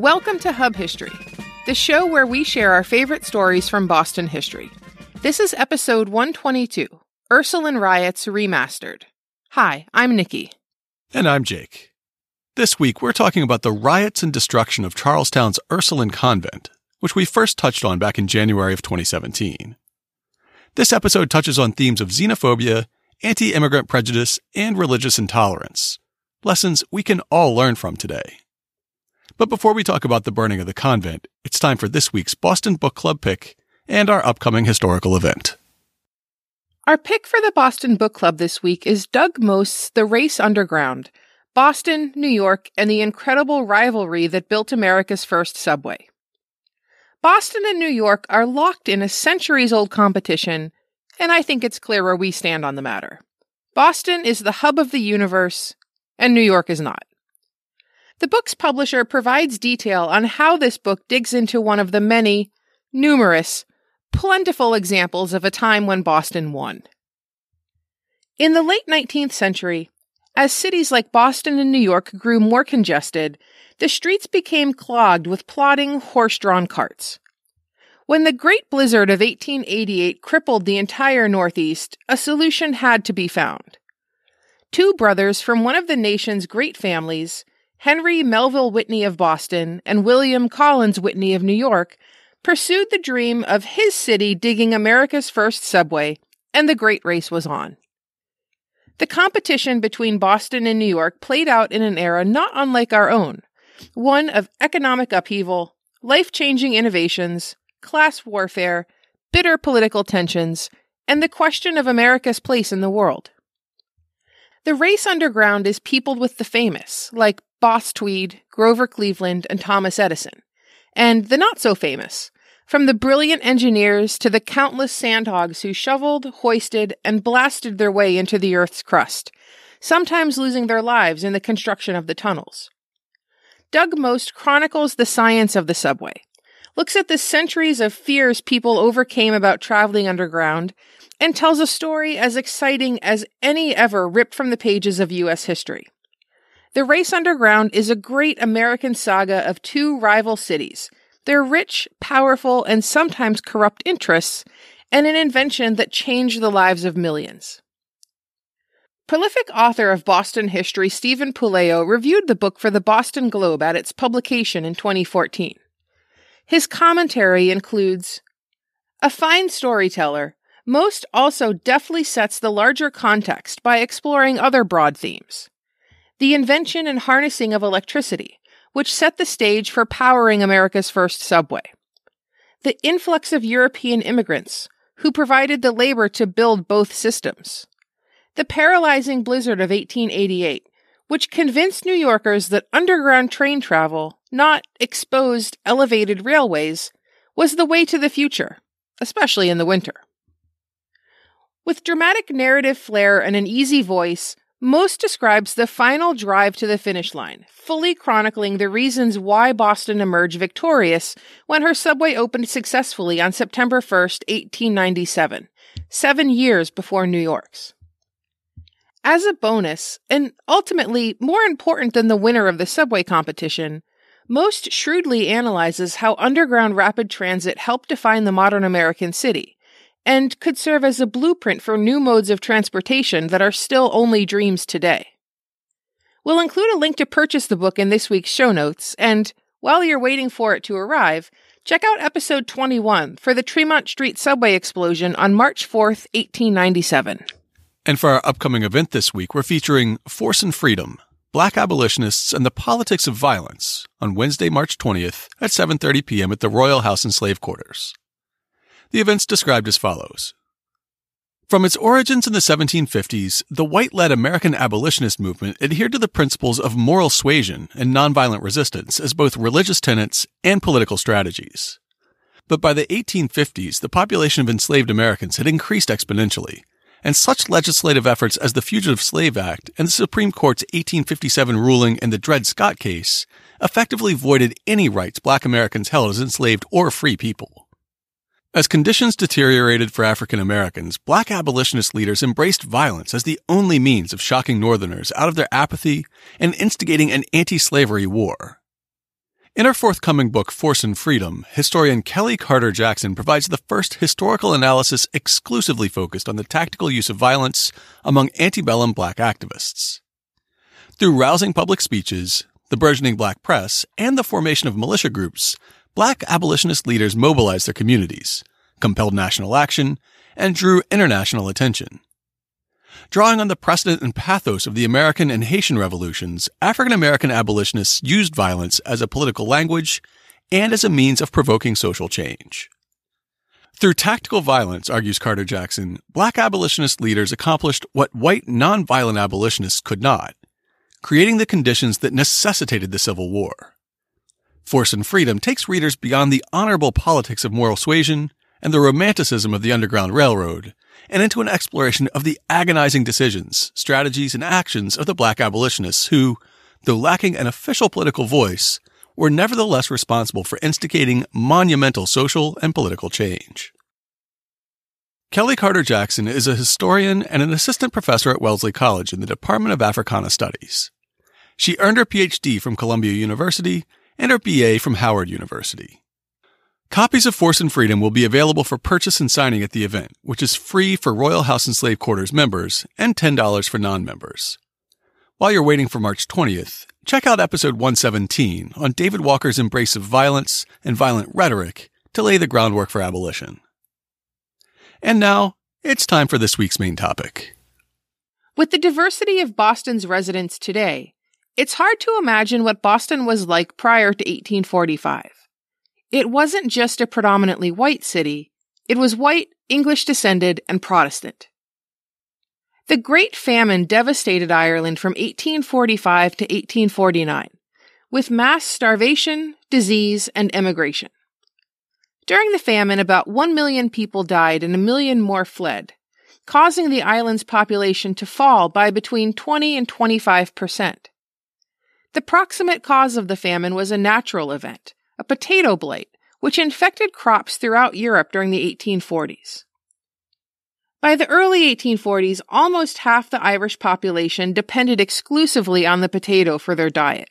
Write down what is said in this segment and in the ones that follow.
Welcome to Hub History, the show where we share our favorite stories from Boston history. This is episode 122 Ursuline Riots Remastered. Hi, I'm Nikki. And I'm Jake. This week, we're talking about the riots and destruction of Charlestown's Ursuline Convent, which we first touched on back in January of 2017. This episode touches on themes of xenophobia, anti immigrant prejudice, and religious intolerance. Lessons we can all learn from today. But before we talk about the burning of the convent, it's time for this week's Boston Book Club pick and our upcoming historical event. Our pick for the Boston Book Club this week is Doug Most's The Race Underground Boston, New York, and the Incredible Rivalry That Built America's First Subway. Boston and New York are locked in a centuries old competition, and I think it's clear where we stand on the matter. Boston is the hub of the universe, and New York is not. The book's publisher provides detail on how this book digs into one of the many, numerous, plentiful examples of a time when Boston won. In the late 19th century, as cities like Boston and New York grew more congested, the streets became clogged with plodding horse drawn carts. When the Great Blizzard of 1888 crippled the entire Northeast, a solution had to be found. Two brothers from one of the nation's great families, Henry Melville Whitney of Boston and William Collins Whitney of New York, pursued the dream of his city digging America's first subway, and the great race was on. The competition between Boston and New York played out in an era not unlike our own, one of economic upheaval, life changing innovations, class warfare, bitter political tensions, and the question of America's place in the world. The race underground is peopled with the famous, like Boss Tweed, Grover Cleveland, and Thomas Edison, and the not so famous, from the brilliant engineers to the countless sandhogs who shoveled, hoisted, and blasted their way into the Earth's crust, sometimes losing their lives in the construction of the tunnels. Doug Most chronicles the science of the subway, looks at the centuries of fears people overcame about traveling underground, and tells a story as exciting as any ever ripped from the pages of U.S. history. The Race Underground is a great American saga of two rival cities, their rich, powerful, and sometimes corrupt interests, and an invention that changed the lives of millions. Prolific author of Boston history Stephen Puleo reviewed the book for the Boston Globe at its publication in 2014. His commentary includes A fine storyteller, Most also deftly sets the larger context by exploring other broad themes the invention and harnessing of electricity, which set the stage for powering America's first subway. The influx of European immigrants, who provided the labor to build both systems. The paralyzing blizzard of 1888, which convinced New Yorkers that underground train travel, not exposed, elevated railways, was the way to the future, especially in the winter. With dramatic narrative flair and an easy voice, most describes the final drive to the finish line, fully chronicling the reasons why Boston emerged victorious when her subway opened successfully on September 1st, 1897, seven years before New York's. As a bonus, and ultimately more important than the winner of the subway competition, most shrewdly analyzes how underground rapid transit helped define the modern American city and could serve as a blueprint for new modes of transportation that are still only dreams today. We'll include a link to purchase the book in this week's show notes, and while you're waiting for it to arrive, check out episode 21 for the Tremont Street subway explosion on March 4th, 1897. And for our upcoming event this week, we're featuring Force and Freedom, Black Abolitionists and the Politics of Violence on Wednesday, March 20th at 7:30 p.m. at the Royal House and Slave Quarters. The event's described as follows. From its origins in the 1750s, the white led American abolitionist movement adhered to the principles of moral suasion and nonviolent resistance as both religious tenets and political strategies. But by the 1850s, the population of enslaved Americans had increased exponentially, and such legislative efforts as the Fugitive Slave Act and the Supreme Court's 1857 ruling in the Dred Scott case effectively voided any rights black Americans held as enslaved or free people. As conditions deteriorated for African Americans, black abolitionist leaders embraced violence as the only means of shocking Northerners out of their apathy and instigating an anti slavery war. In her forthcoming book, Force and Freedom, historian Kelly Carter Jackson provides the first historical analysis exclusively focused on the tactical use of violence among antebellum black activists. Through rousing public speeches, the burgeoning black press, and the formation of militia groups, black abolitionist leaders mobilized their communities, compelled national action, and drew international attention. Drawing on the precedent and pathos of the American and Haitian revolutions, African American abolitionists used violence as a political language and as a means of provoking social change. Through tactical violence, argues Carter Jackson, black abolitionist leaders accomplished what white nonviolent abolitionists could not, creating the conditions that necessitated the Civil War. Force and Freedom takes readers beyond the honorable politics of moral suasion and the romanticism of the Underground Railroad and into an exploration of the agonizing decisions, strategies, and actions of the black abolitionists who, though lacking an official political voice, were nevertheless responsible for instigating monumental social and political change. Kelly Carter Jackson is a historian and an assistant professor at Wellesley College in the Department of Africana Studies. She earned her PhD from Columbia University and her BA from Howard University. Copies of Force and Freedom will be available for purchase and signing at the event, which is free for Royal House and Slave Quarters members and $10 for non-members. While you're waiting for March 20th, check out episode 117 on David Walker's embrace of violence and violent rhetoric to lay the groundwork for abolition. And now, it's time for this week's main topic. With the diversity of Boston's residents today, it's hard to imagine what Boston was like prior to 1845. It wasn't just a predominantly white city, it was white, English descended, and Protestant. The Great Famine devastated Ireland from 1845 to 1849, with mass starvation, disease, and emigration. During the famine, about 1 million people died and a million more fled, causing the island's population to fall by between 20 and 25 percent. The proximate cause of the famine was a natural event, a potato blight, which infected crops throughout Europe during the 1840s. By the early 1840s, almost half the Irish population depended exclusively on the potato for their diet.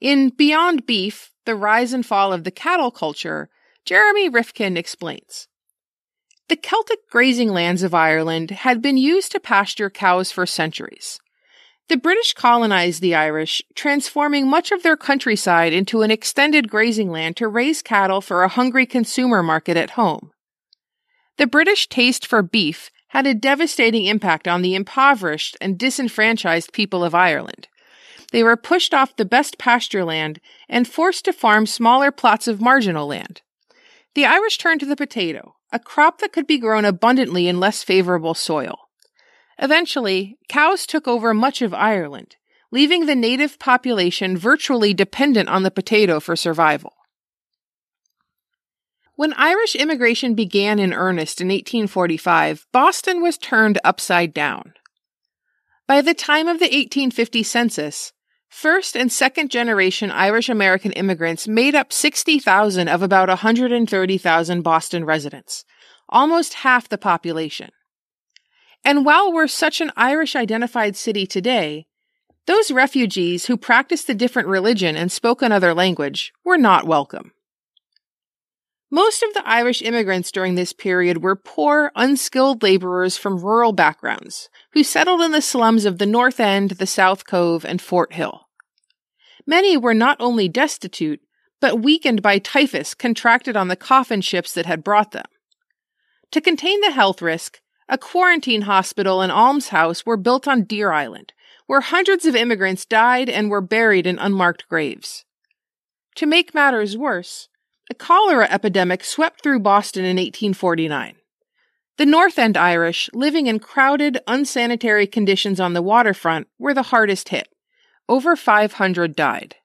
In Beyond Beef, The Rise and Fall of the Cattle Culture, Jeremy Rifkin explains. The Celtic grazing lands of Ireland had been used to pasture cows for centuries. The British colonized the Irish, transforming much of their countryside into an extended grazing land to raise cattle for a hungry consumer market at home. The British taste for beef had a devastating impact on the impoverished and disenfranchised people of Ireland. They were pushed off the best pasture land and forced to farm smaller plots of marginal land. The Irish turned to the potato, a crop that could be grown abundantly in less favorable soil. Eventually, cows took over much of Ireland, leaving the native population virtually dependent on the potato for survival. When Irish immigration began in earnest in 1845, Boston was turned upside down. By the time of the 1850 census, first and second generation Irish American immigrants made up 60,000 of about 130,000 Boston residents, almost half the population. And while we're such an Irish identified city today, those refugees who practiced a different religion and spoke another language were not welcome. Most of the Irish immigrants during this period were poor, unskilled laborers from rural backgrounds who settled in the slums of the North End, the South Cove, and Fort Hill. Many were not only destitute, but weakened by typhus contracted on the coffin ships that had brought them. To contain the health risk, a quarantine hospital and almshouse were built on Deer Island, where hundreds of immigrants died and were buried in unmarked graves. To make matters worse, a cholera epidemic swept through Boston in 1849. The North End Irish, living in crowded, unsanitary conditions on the waterfront, were the hardest hit. Over 500 died.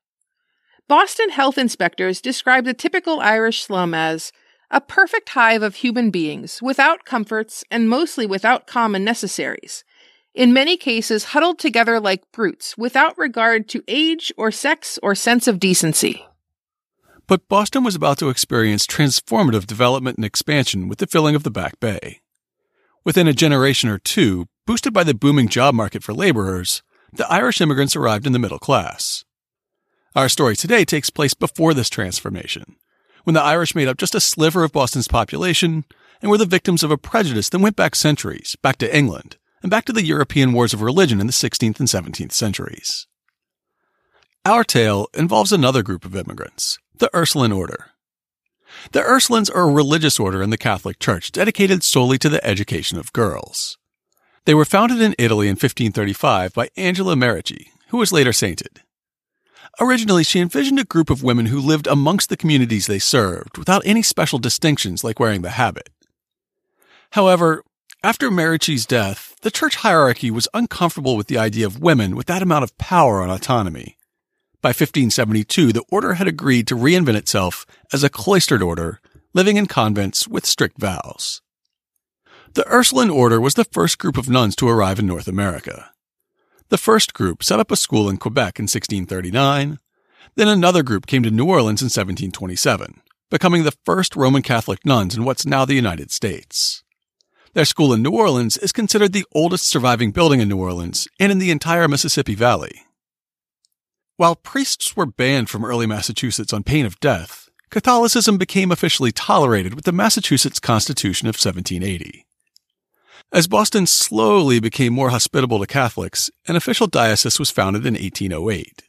Boston health inspectors described the typical Irish slum as a perfect hive of human beings, without comforts and mostly without common necessaries. In many cases, huddled together like brutes, without regard to age or sex or sense of decency. But Boston was about to experience transformative development and expansion with the filling of the Back Bay. Within a generation or two, boosted by the booming job market for laborers, the Irish immigrants arrived in the middle class. Our story today takes place before this transformation, when the Irish made up just a sliver of Boston's population and were the victims of a prejudice that went back centuries, back to England, and back to the European wars of religion in the 16th and 17th centuries. Our tale involves another group of immigrants, the Ursuline Order. The Ursulines are a religious order in the Catholic Church dedicated solely to the education of girls. They were founded in Italy in 1535 by Angela Merici, who was later sainted. Originally, she envisioned a group of women who lived amongst the communities they served without any special distinctions like wearing the habit. However, after Merici's death, the church hierarchy was uncomfortable with the idea of women with that amount of power and autonomy. By 1572, the order had agreed to reinvent itself as a cloistered order, living in convents with strict vows. The Ursuline order was the first group of nuns to arrive in North America. The first group set up a school in Quebec in 1639. Then another group came to New Orleans in 1727, becoming the first Roman Catholic nuns in what's now the United States. Their school in New Orleans is considered the oldest surviving building in New Orleans and in the entire Mississippi Valley. While priests were banned from early Massachusetts on pain of death, Catholicism became officially tolerated with the Massachusetts Constitution of 1780. As Boston slowly became more hospitable to Catholics, an official diocese was founded in 1808.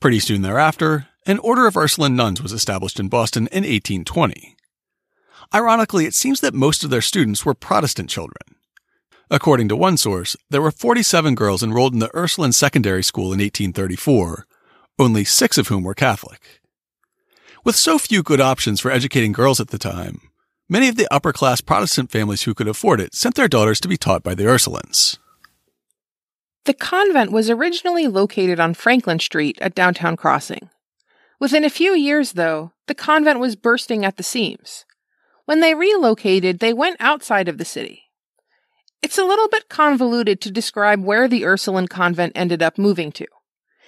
Pretty soon thereafter, an order of Ursuline nuns was established in Boston in 1820. Ironically, it seems that most of their students were Protestant children. According to one source, there were 47 girls enrolled in the Ursuline Secondary School in 1834, only six of whom were Catholic. With so few good options for educating girls at the time, Many of the upper class Protestant families who could afford it sent their daughters to be taught by the Ursulines. The convent was originally located on Franklin Street at Downtown Crossing. Within a few years, though, the convent was bursting at the seams. When they relocated, they went outside of the city. It's a little bit convoluted to describe where the Ursuline convent ended up moving to.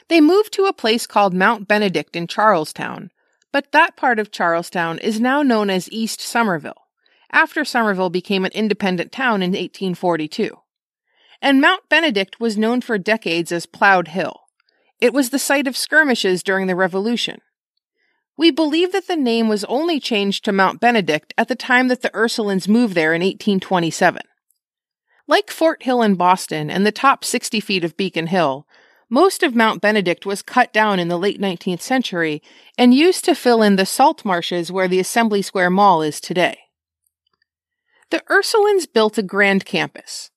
They moved to a place called Mount Benedict in Charlestown, but that part of Charlestown is now known as East Somerville, after Somerville became an independent town in 1842. And Mount Benedict was known for decades as Plowed Hill. It was the site of skirmishes during the Revolution. We believe that the name was only changed to Mount Benedict at the time that the Ursulines moved there in 1827. Like Fort Hill in Boston and the top 60 feet of Beacon Hill, most of Mount Benedict was cut down in the late 19th century and used to fill in the salt marshes where the Assembly Square Mall is today. The Ursulines built a grand campus.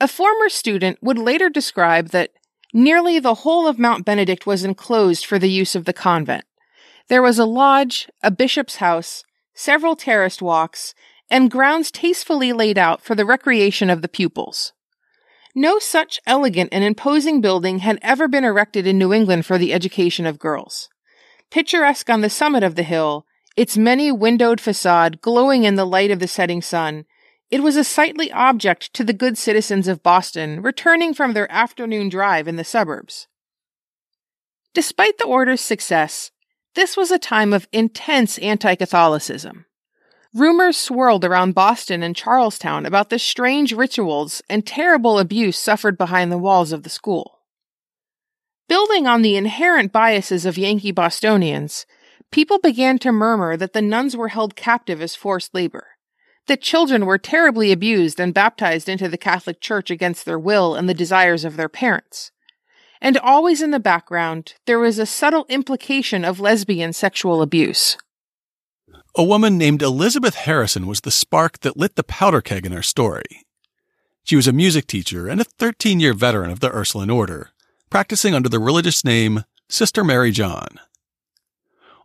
A former student would later describe that nearly the whole of Mount Benedict was enclosed for the use of the convent. There was a lodge, a bishop's house, several terraced walks, and grounds tastefully laid out for the recreation of the pupils. No such elegant and imposing building had ever been erected in New England for the education of girls. Picturesque on the summit of the hill, its many windowed facade glowing in the light of the setting sun, it was a sightly object to the good citizens of Boston returning from their afternoon drive in the suburbs. Despite the order's success, this was a time of intense anti Catholicism. Rumors swirled around Boston and Charlestown about the strange rituals and terrible abuse suffered behind the walls of the school. Building on the inherent biases of Yankee Bostonians, people began to murmur that the nuns were held captive as forced labor, that children were terribly abused and baptized into the Catholic Church against their will and the desires of their parents. And always in the background, there was a subtle implication of lesbian sexual abuse. A woman named Elizabeth Harrison was the spark that lit the powder keg in our story. She was a music teacher and a 13 year veteran of the Ursuline Order, practicing under the religious name Sister Mary John.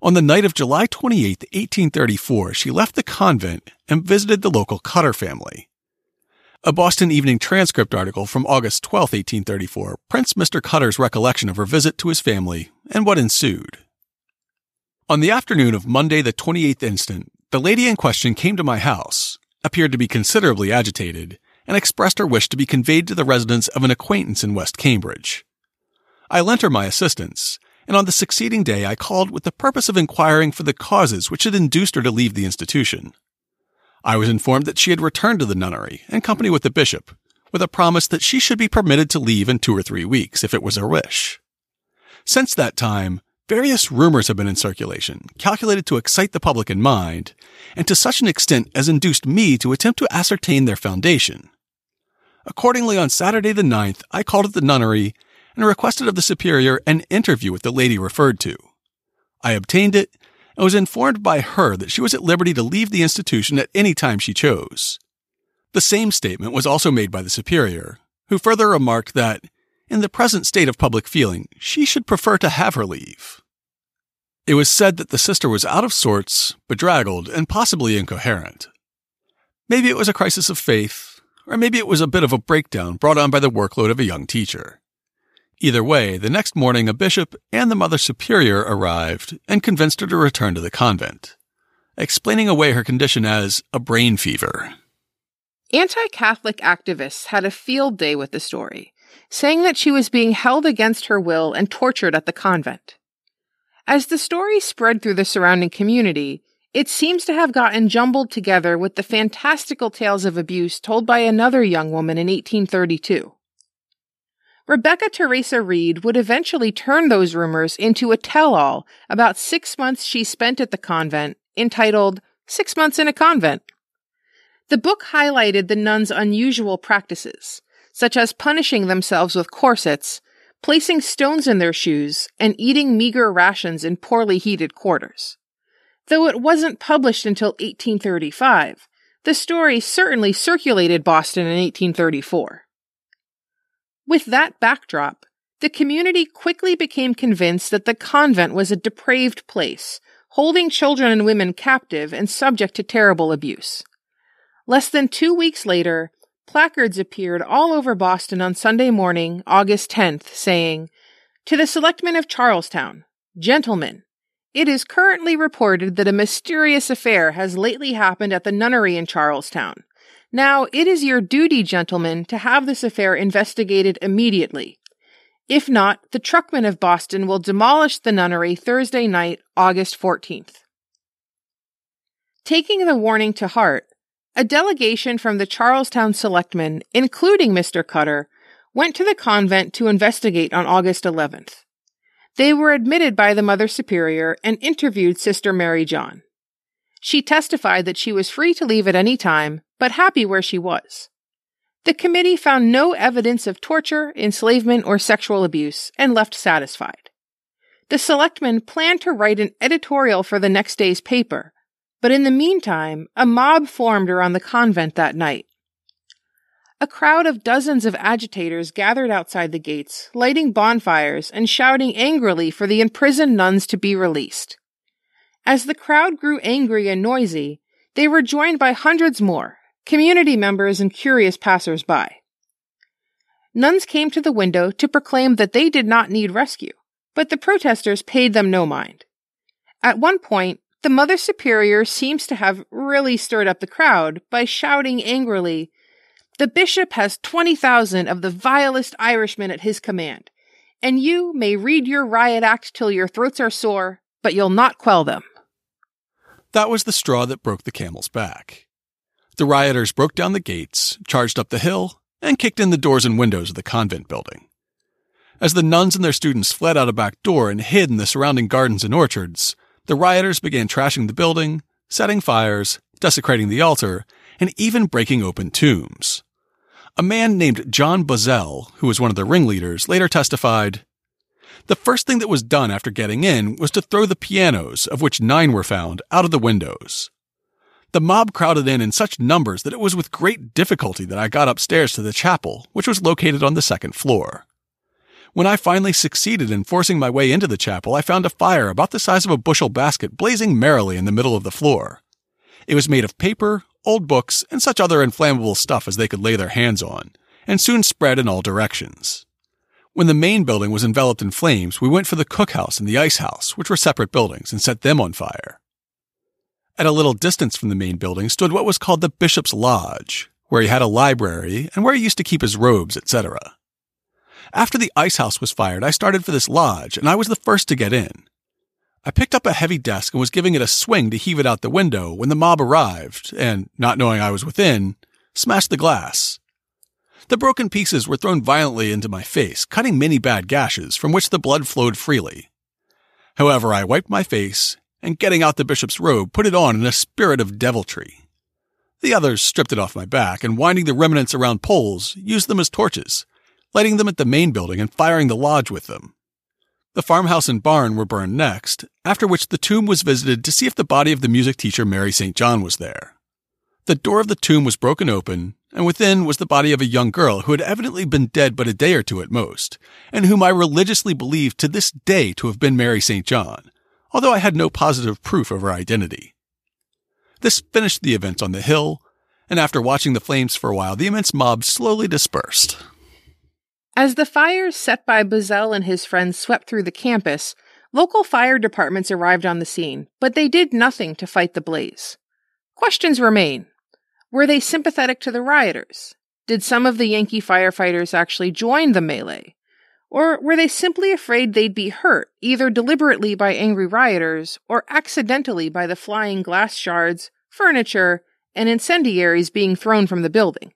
On the night of July 28, 1834, she left the convent and visited the local Cutter family. A Boston Evening Transcript article from August 12, 1834, prints Mr. Cutter's recollection of her visit to his family and what ensued. On the afternoon of Monday, the 28th instant, the lady in question came to my house, appeared to be considerably agitated, and expressed her wish to be conveyed to the residence of an acquaintance in West Cambridge. I lent her my assistance, and on the succeeding day I called with the purpose of inquiring for the causes which had induced her to leave the institution. I was informed that she had returned to the nunnery, in company with the bishop, with a promise that she should be permitted to leave in two or three weeks if it was her wish. Since that time, various rumors have been in circulation, calculated to excite the public in mind, and to such an extent as induced me to attempt to ascertain their foundation. Accordingly, on Saturday the 9th, I called at the nunnery and requested of the superior an interview with the lady referred to. I obtained it and was informed by her that she was at liberty to leave the institution at any time she chose. The same statement was also made by the superior, who further remarked that, in the present state of public feeling, she should prefer to have her leave. It was said that the sister was out of sorts, bedraggled, and possibly incoherent. Maybe it was a crisis of faith, or maybe it was a bit of a breakdown brought on by the workload of a young teacher. Either way, the next morning a bishop and the Mother Superior arrived and convinced her to return to the convent, explaining away her condition as a brain fever. Anti Catholic activists had a field day with the story, saying that she was being held against her will and tortured at the convent. As the story spread through the surrounding community, it seems to have gotten jumbled together with the fantastical tales of abuse told by another young woman in 1832. Rebecca Teresa Reed would eventually turn those rumors into a tell all about six months she spent at the convent, entitled Six Months in a Convent. The book highlighted the nuns' unusual practices, such as punishing themselves with corsets, placing stones in their shoes, and eating meager rations in poorly heated quarters. Though it wasn't published until 1835, the story certainly circulated Boston in 1834. With that backdrop, the community quickly became convinced that the convent was a depraved place, holding children and women captive and subject to terrible abuse. Less than two weeks later, placards appeared all over Boston on Sunday morning, August 10th, saying, To the Selectmen of Charlestown, Gentlemen, it is currently reported that a mysterious affair has lately happened at the nunnery in Charlestown. Now, it is your duty, gentlemen, to have this affair investigated immediately. If not, the truckmen of Boston will demolish the nunnery Thursday night, August 14th. Taking the warning to heart, a delegation from the Charlestown selectmen, including Mr. Cutter, went to the convent to investigate on August 11th. They were admitted by the Mother Superior and interviewed Sister Mary John. She testified that she was free to leave at any time, but happy where she was. The committee found no evidence of torture, enslavement, or sexual abuse and left satisfied. The selectmen planned to write an editorial for the next day's paper, but in the meantime, a mob formed around the convent that night. A crowd of dozens of agitators gathered outside the gates, lighting bonfires and shouting angrily for the imprisoned nuns to be released. As the crowd grew angry and noisy, they were joined by hundreds more, community members and curious passers-by. Nuns came to the window to proclaim that they did not need rescue, but the protesters paid them no mind. At one point, the Mother Superior seems to have really stirred up the crowd by shouting angrily, The bishop has 20,000 of the vilest Irishmen at his command, and you may read your riot act till your throats are sore, but you'll not quell them. That was the straw that broke the camel's back. The rioters broke down the gates, charged up the hill, and kicked in the doors and windows of the convent building. As the nuns and their students fled out a back door and hid in the surrounding gardens and orchards, the rioters began trashing the building, setting fires, desecrating the altar, and even breaking open tombs. A man named John Buzzell, who was one of the ringleaders, later testified, The first thing that was done after getting in was to throw the pianos, of which nine were found, out of the windows. The mob crowded in in such numbers that it was with great difficulty that I got upstairs to the chapel, which was located on the second floor. When I finally succeeded in forcing my way into the chapel, I found a fire about the size of a bushel basket blazing merrily in the middle of the floor. It was made of paper, old books, and such other inflammable stuff as they could lay their hands on, and soon spread in all directions. When the main building was enveloped in flames, we went for the cookhouse and the ice house, which were separate buildings, and set them on fire. At a little distance from the main building stood what was called the Bishop's Lodge, where he had a library and where he used to keep his robes, etc. After the ice house was fired, I started for this lodge, and I was the first to get in. I picked up a heavy desk and was giving it a swing to heave it out the window when the mob arrived, and, not knowing I was within, smashed the glass. The broken pieces were thrown violently into my face, cutting many bad gashes from which the blood flowed freely. However, I wiped my face and getting out the bishop's robe, put it on in a spirit of deviltry. The others stripped it off my back and winding the remnants around poles, used them as torches, lighting them at the main building and firing the lodge with them. The farmhouse and barn were burned next, after which the tomb was visited to see if the body of the music teacher Mary St. John was there. The door of the tomb was broken open, and within was the body of a young girl who had evidently been dead but a day or two at most, and whom I religiously believe to this day to have been Mary St. John, although I had no positive proof of her identity. This finished the events on the hill, and after watching the flames for a while, the immense mob slowly dispersed. As the fires set by Buzzell and his friends swept through the campus, local fire departments arrived on the scene, but they did nothing to fight the blaze. Questions remain. Were they sympathetic to the rioters? Did some of the Yankee firefighters actually join the melee? Or were they simply afraid they'd be hurt, either deliberately by angry rioters or accidentally by the flying glass shards, furniture, and incendiaries being thrown from the building?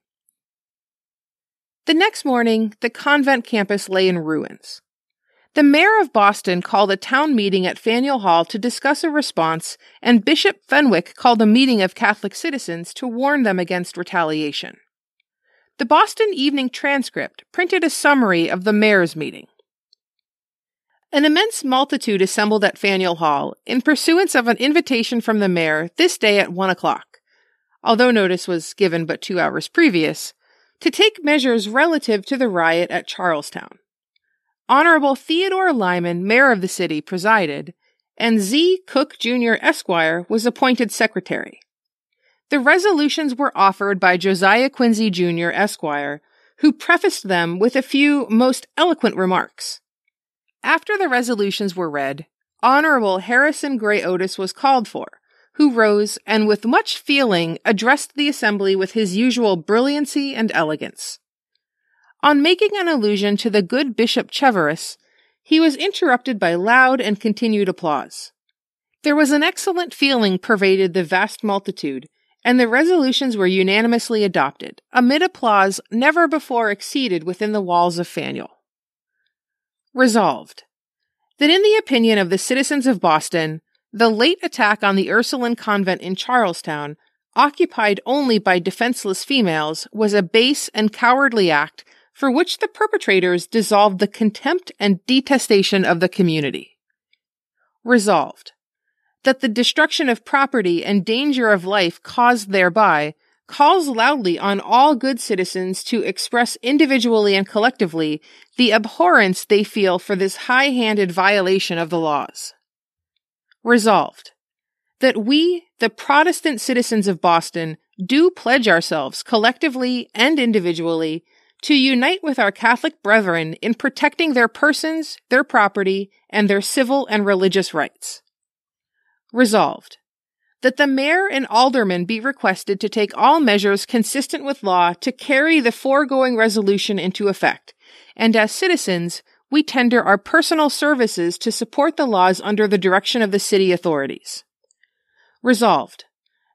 The next morning, the convent campus lay in ruins. The mayor of Boston called a town meeting at Faneuil Hall to discuss a response, and Bishop Fenwick called a meeting of Catholic citizens to warn them against retaliation. The Boston Evening Transcript printed a summary of the mayor's meeting. An immense multitude assembled at Faneuil Hall in pursuance of an invitation from the mayor this day at one o'clock, although notice was given but two hours previous, to take measures relative to the riot at Charlestown. Honorable Theodore Lyman, mayor of the city, presided, and Z. Cook Jr. Esquire was appointed secretary. The resolutions were offered by Josiah Quincy Jr., Esquire, who prefaced them with a few most eloquent remarks. After the resolutions were read, Honorable Harrison Gray Otis was called for, who rose and with much feeling addressed the assembly with his usual brilliancy and elegance. On making an allusion to the good Bishop Cheverus, he was interrupted by loud and continued applause. There was an excellent feeling pervaded the vast multitude, and the resolutions were unanimously adopted, amid applause never before exceeded within the walls of Faneuil. Resolved, that in the opinion of the citizens of Boston, the late attack on the Ursuline convent in Charlestown, occupied only by defenseless females, was a base and cowardly act for which the perpetrators dissolved the contempt and detestation of the community. Resolved, that the destruction of property and danger of life caused thereby calls loudly on all good citizens to express individually and collectively the abhorrence they feel for this high handed violation of the laws. Resolved that we, the Protestant citizens of Boston, do pledge ourselves collectively and individually to unite with our Catholic brethren in protecting their persons, their property, and their civil and religious rights. Resolved that the mayor and aldermen be requested to take all measures consistent with law to carry the foregoing resolution into effect, and as citizens, we tender our personal services to support the laws under the direction of the city authorities. Resolved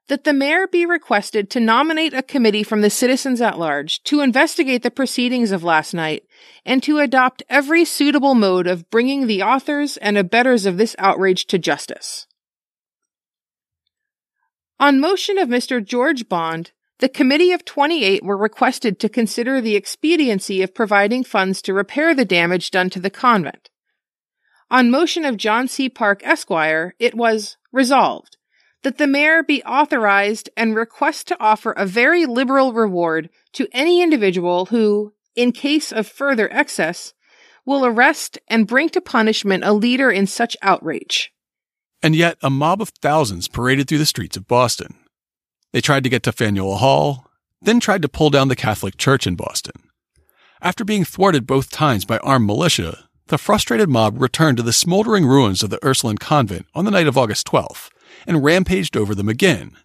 that the mayor be requested to nominate a committee from the citizens at large to investigate the proceedings of last night and to adopt every suitable mode of bringing the authors and abettors of this outrage to justice. On motion of Mr. George Bond, the Committee of 28 were requested to consider the expediency of providing funds to repair the damage done to the convent. On motion of John C. Park, Esquire, it was resolved that the mayor be authorized and request to offer a very liberal reward to any individual who, in case of further excess, will arrest and bring to punishment a leader in such outrage. And yet, a mob of thousands paraded through the streets of Boston. They tried to get to Faneuil Hall, then tried to pull down the Catholic Church in Boston. After being thwarted both times by armed militia, the frustrated mob returned to the smoldering ruins of the Ursuline convent on the night of August 12th and rampaged over them again,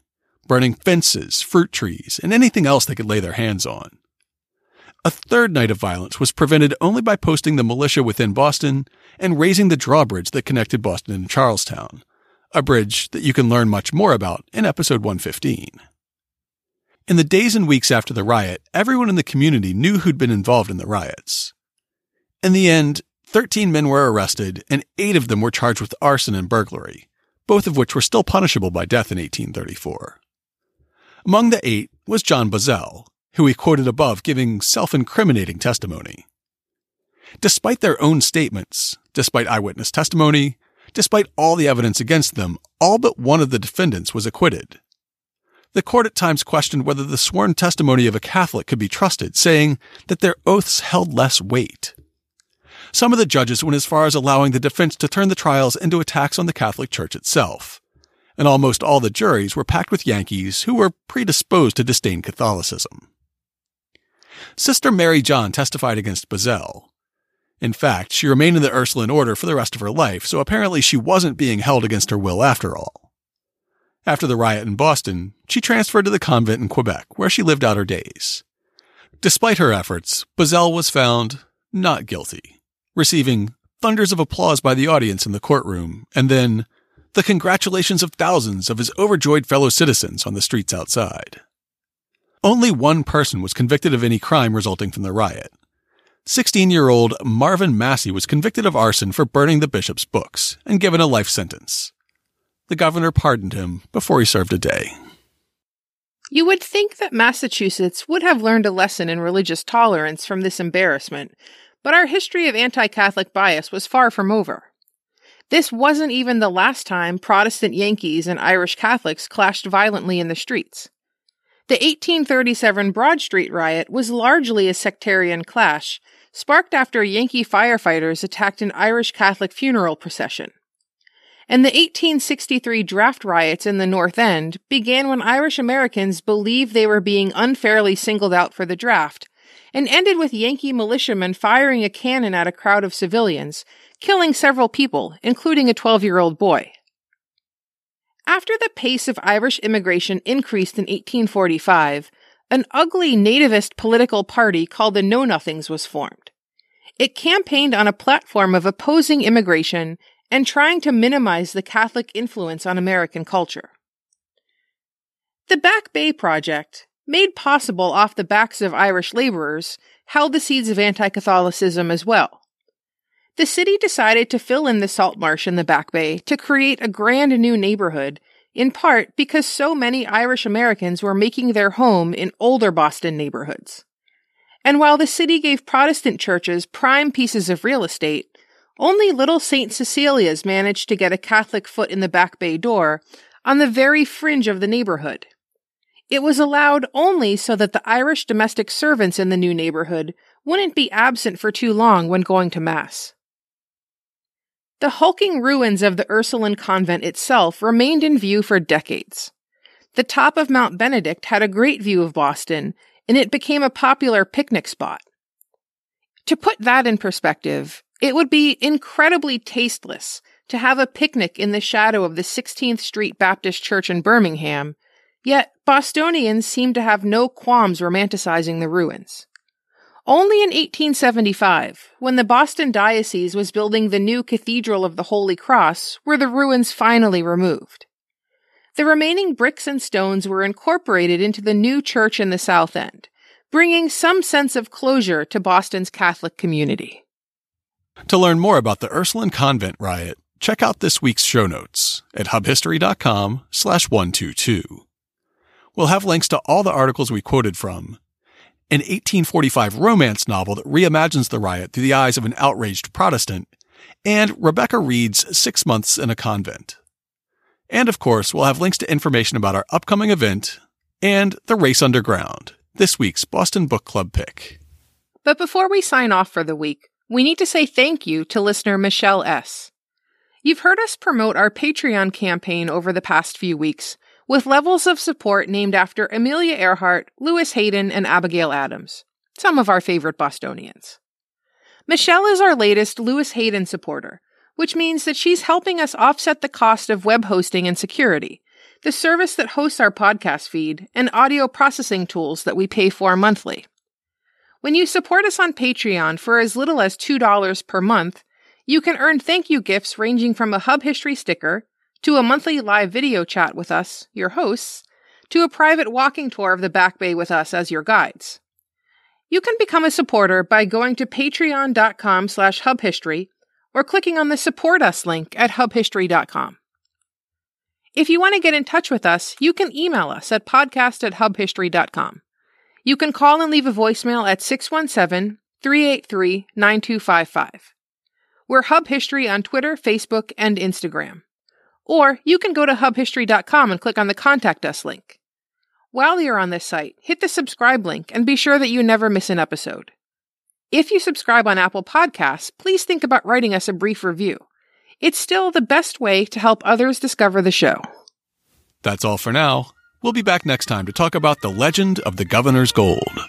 burning fences, fruit trees, and anything else they could lay their hands on. A third night of violence was prevented only by posting the militia within Boston and raising the drawbridge that connected Boston and Charlestown, a bridge that you can learn much more about in episode 115. In the days and weeks after the riot, everyone in the community knew who'd been involved in the riots. In the end, 13 men were arrested, and eight of them were charged with arson and burglary, both of which were still punishable by death in 1834. Among the eight was John Buzzell, who we quoted above giving self incriminating testimony. Despite their own statements, despite eyewitness testimony, despite all the evidence against them, all but one of the defendants was acquitted. The court at times questioned whether the sworn testimony of a Catholic could be trusted, saying that their oaths held less weight. Some of the judges went as far as allowing the defense to turn the trials into attacks on the Catholic Church itself. And almost all the juries were packed with Yankees who were predisposed to disdain Catholicism. Sister Mary John testified against Buzzell. In fact, she remained in the Ursuline order for the rest of her life, so apparently she wasn't being held against her will after all. After the riot in Boston, she transferred to the convent in Quebec, where she lived out her days. Despite her efforts, Buzzell was found not guilty, receiving thunders of applause by the audience in the courtroom, and then the congratulations of thousands of his overjoyed fellow citizens on the streets outside. Only one person was convicted of any crime resulting from the riot. 16 year old Marvin Marcy was convicted of arson for burning the bishop's books and given a life sentence. The governor pardoned him before he served a day. You would think that Massachusetts would have learned a lesson in religious tolerance from this embarrassment, but our history of anti Catholic bias was far from over. This wasn't even the last time Protestant Yankees and Irish Catholics clashed violently in the streets. The 1837 Broad Street riot was largely a sectarian clash, sparked after Yankee firefighters attacked an Irish Catholic funeral procession. And the 1863 draft riots in the North End began when Irish Americans believed they were being unfairly singled out for the draft, and ended with Yankee militiamen firing a cannon at a crowd of civilians, killing several people, including a 12 year old boy. After the pace of Irish immigration increased in 1845, an ugly nativist political party called the Know Nothings was formed. It campaigned on a platform of opposing immigration and trying to minimize the Catholic influence on American culture. The Back Bay Project, made possible off the backs of Irish laborers, held the seeds of anti Catholicism as well. The city decided to fill in the salt marsh in the Back Bay to create a grand new neighborhood, in part because so many Irish Americans were making their home in older Boston neighborhoods. And while the city gave Protestant churches prime pieces of real estate, only Little St. Cecilia's managed to get a Catholic foot in the Back Bay door on the very fringe of the neighborhood. It was allowed only so that the Irish domestic servants in the new neighborhood wouldn't be absent for too long when going to Mass. The hulking ruins of the Ursuline convent itself remained in view for decades. The top of Mount Benedict had a great view of Boston, and it became a popular picnic spot. To put that in perspective, it would be incredibly tasteless to have a picnic in the shadow of the 16th Street Baptist Church in Birmingham, yet Bostonians seem to have no qualms romanticizing the ruins. Only in 1875, when the Boston Diocese was building the new Cathedral of the Holy Cross, were the ruins finally removed. The remaining bricks and stones were incorporated into the new church in the South End, bringing some sense of closure to Boston's Catholic community. To learn more about the Ursuline Convent riot, check out this week's show notes at hubhistory.com slash 122. We'll have links to all the articles we quoted from, an 1845 romance novel that reimagines the riot through the eyes of an outraged Protestant, and Rebecca Reed's Six Months in a Convent. And of course, we'll have links to information about our upcoming event and the Race Underground, this week's Boston Book Club pick. But before we sign off for the week, we need to say thank you to listener Michelle S. You've heard us promote our Patreon campaign over the past few weeks, with levels of support named after Amelia Earhart, Lewis Hayden, and Abigail Adams, some of our favorite Bostonians. Michelle is our latest Lewis Hayden supporter, which means that she's helping us offset the cost of web hosting and security, the service that hosts our podcast feed, and audio processing tools that we pay for monthly. When you support us on Patreon for as little as $2 per month, you can earn thank you gifts ranging from a Hub History sticker to a monthly live video chat with us, your hosts, to a private walking tour of the Back Bay with us as your guides. You can become a supporter by going to patreon.com slash hubhistory or clicking on the support us link at hubhistory.com. If you want to get in touch with us, you can email us at podcast at hubhistory.com. You can call and leave a voicemail at 617 383 9255. We're Hub History on Twitter, Facebook, and Instagram. Or you can go to hubhistory.com and click on the Contact Us link. While you're on this site, hit the subscribe link and be sure that you never miss an episode. If you subscribe on Apple Podcasts, please think about writing us a brief review. It's still the best way to help others discover the show. That's all for now. We'll be back next time to talk about the legend of the Governor's Gold.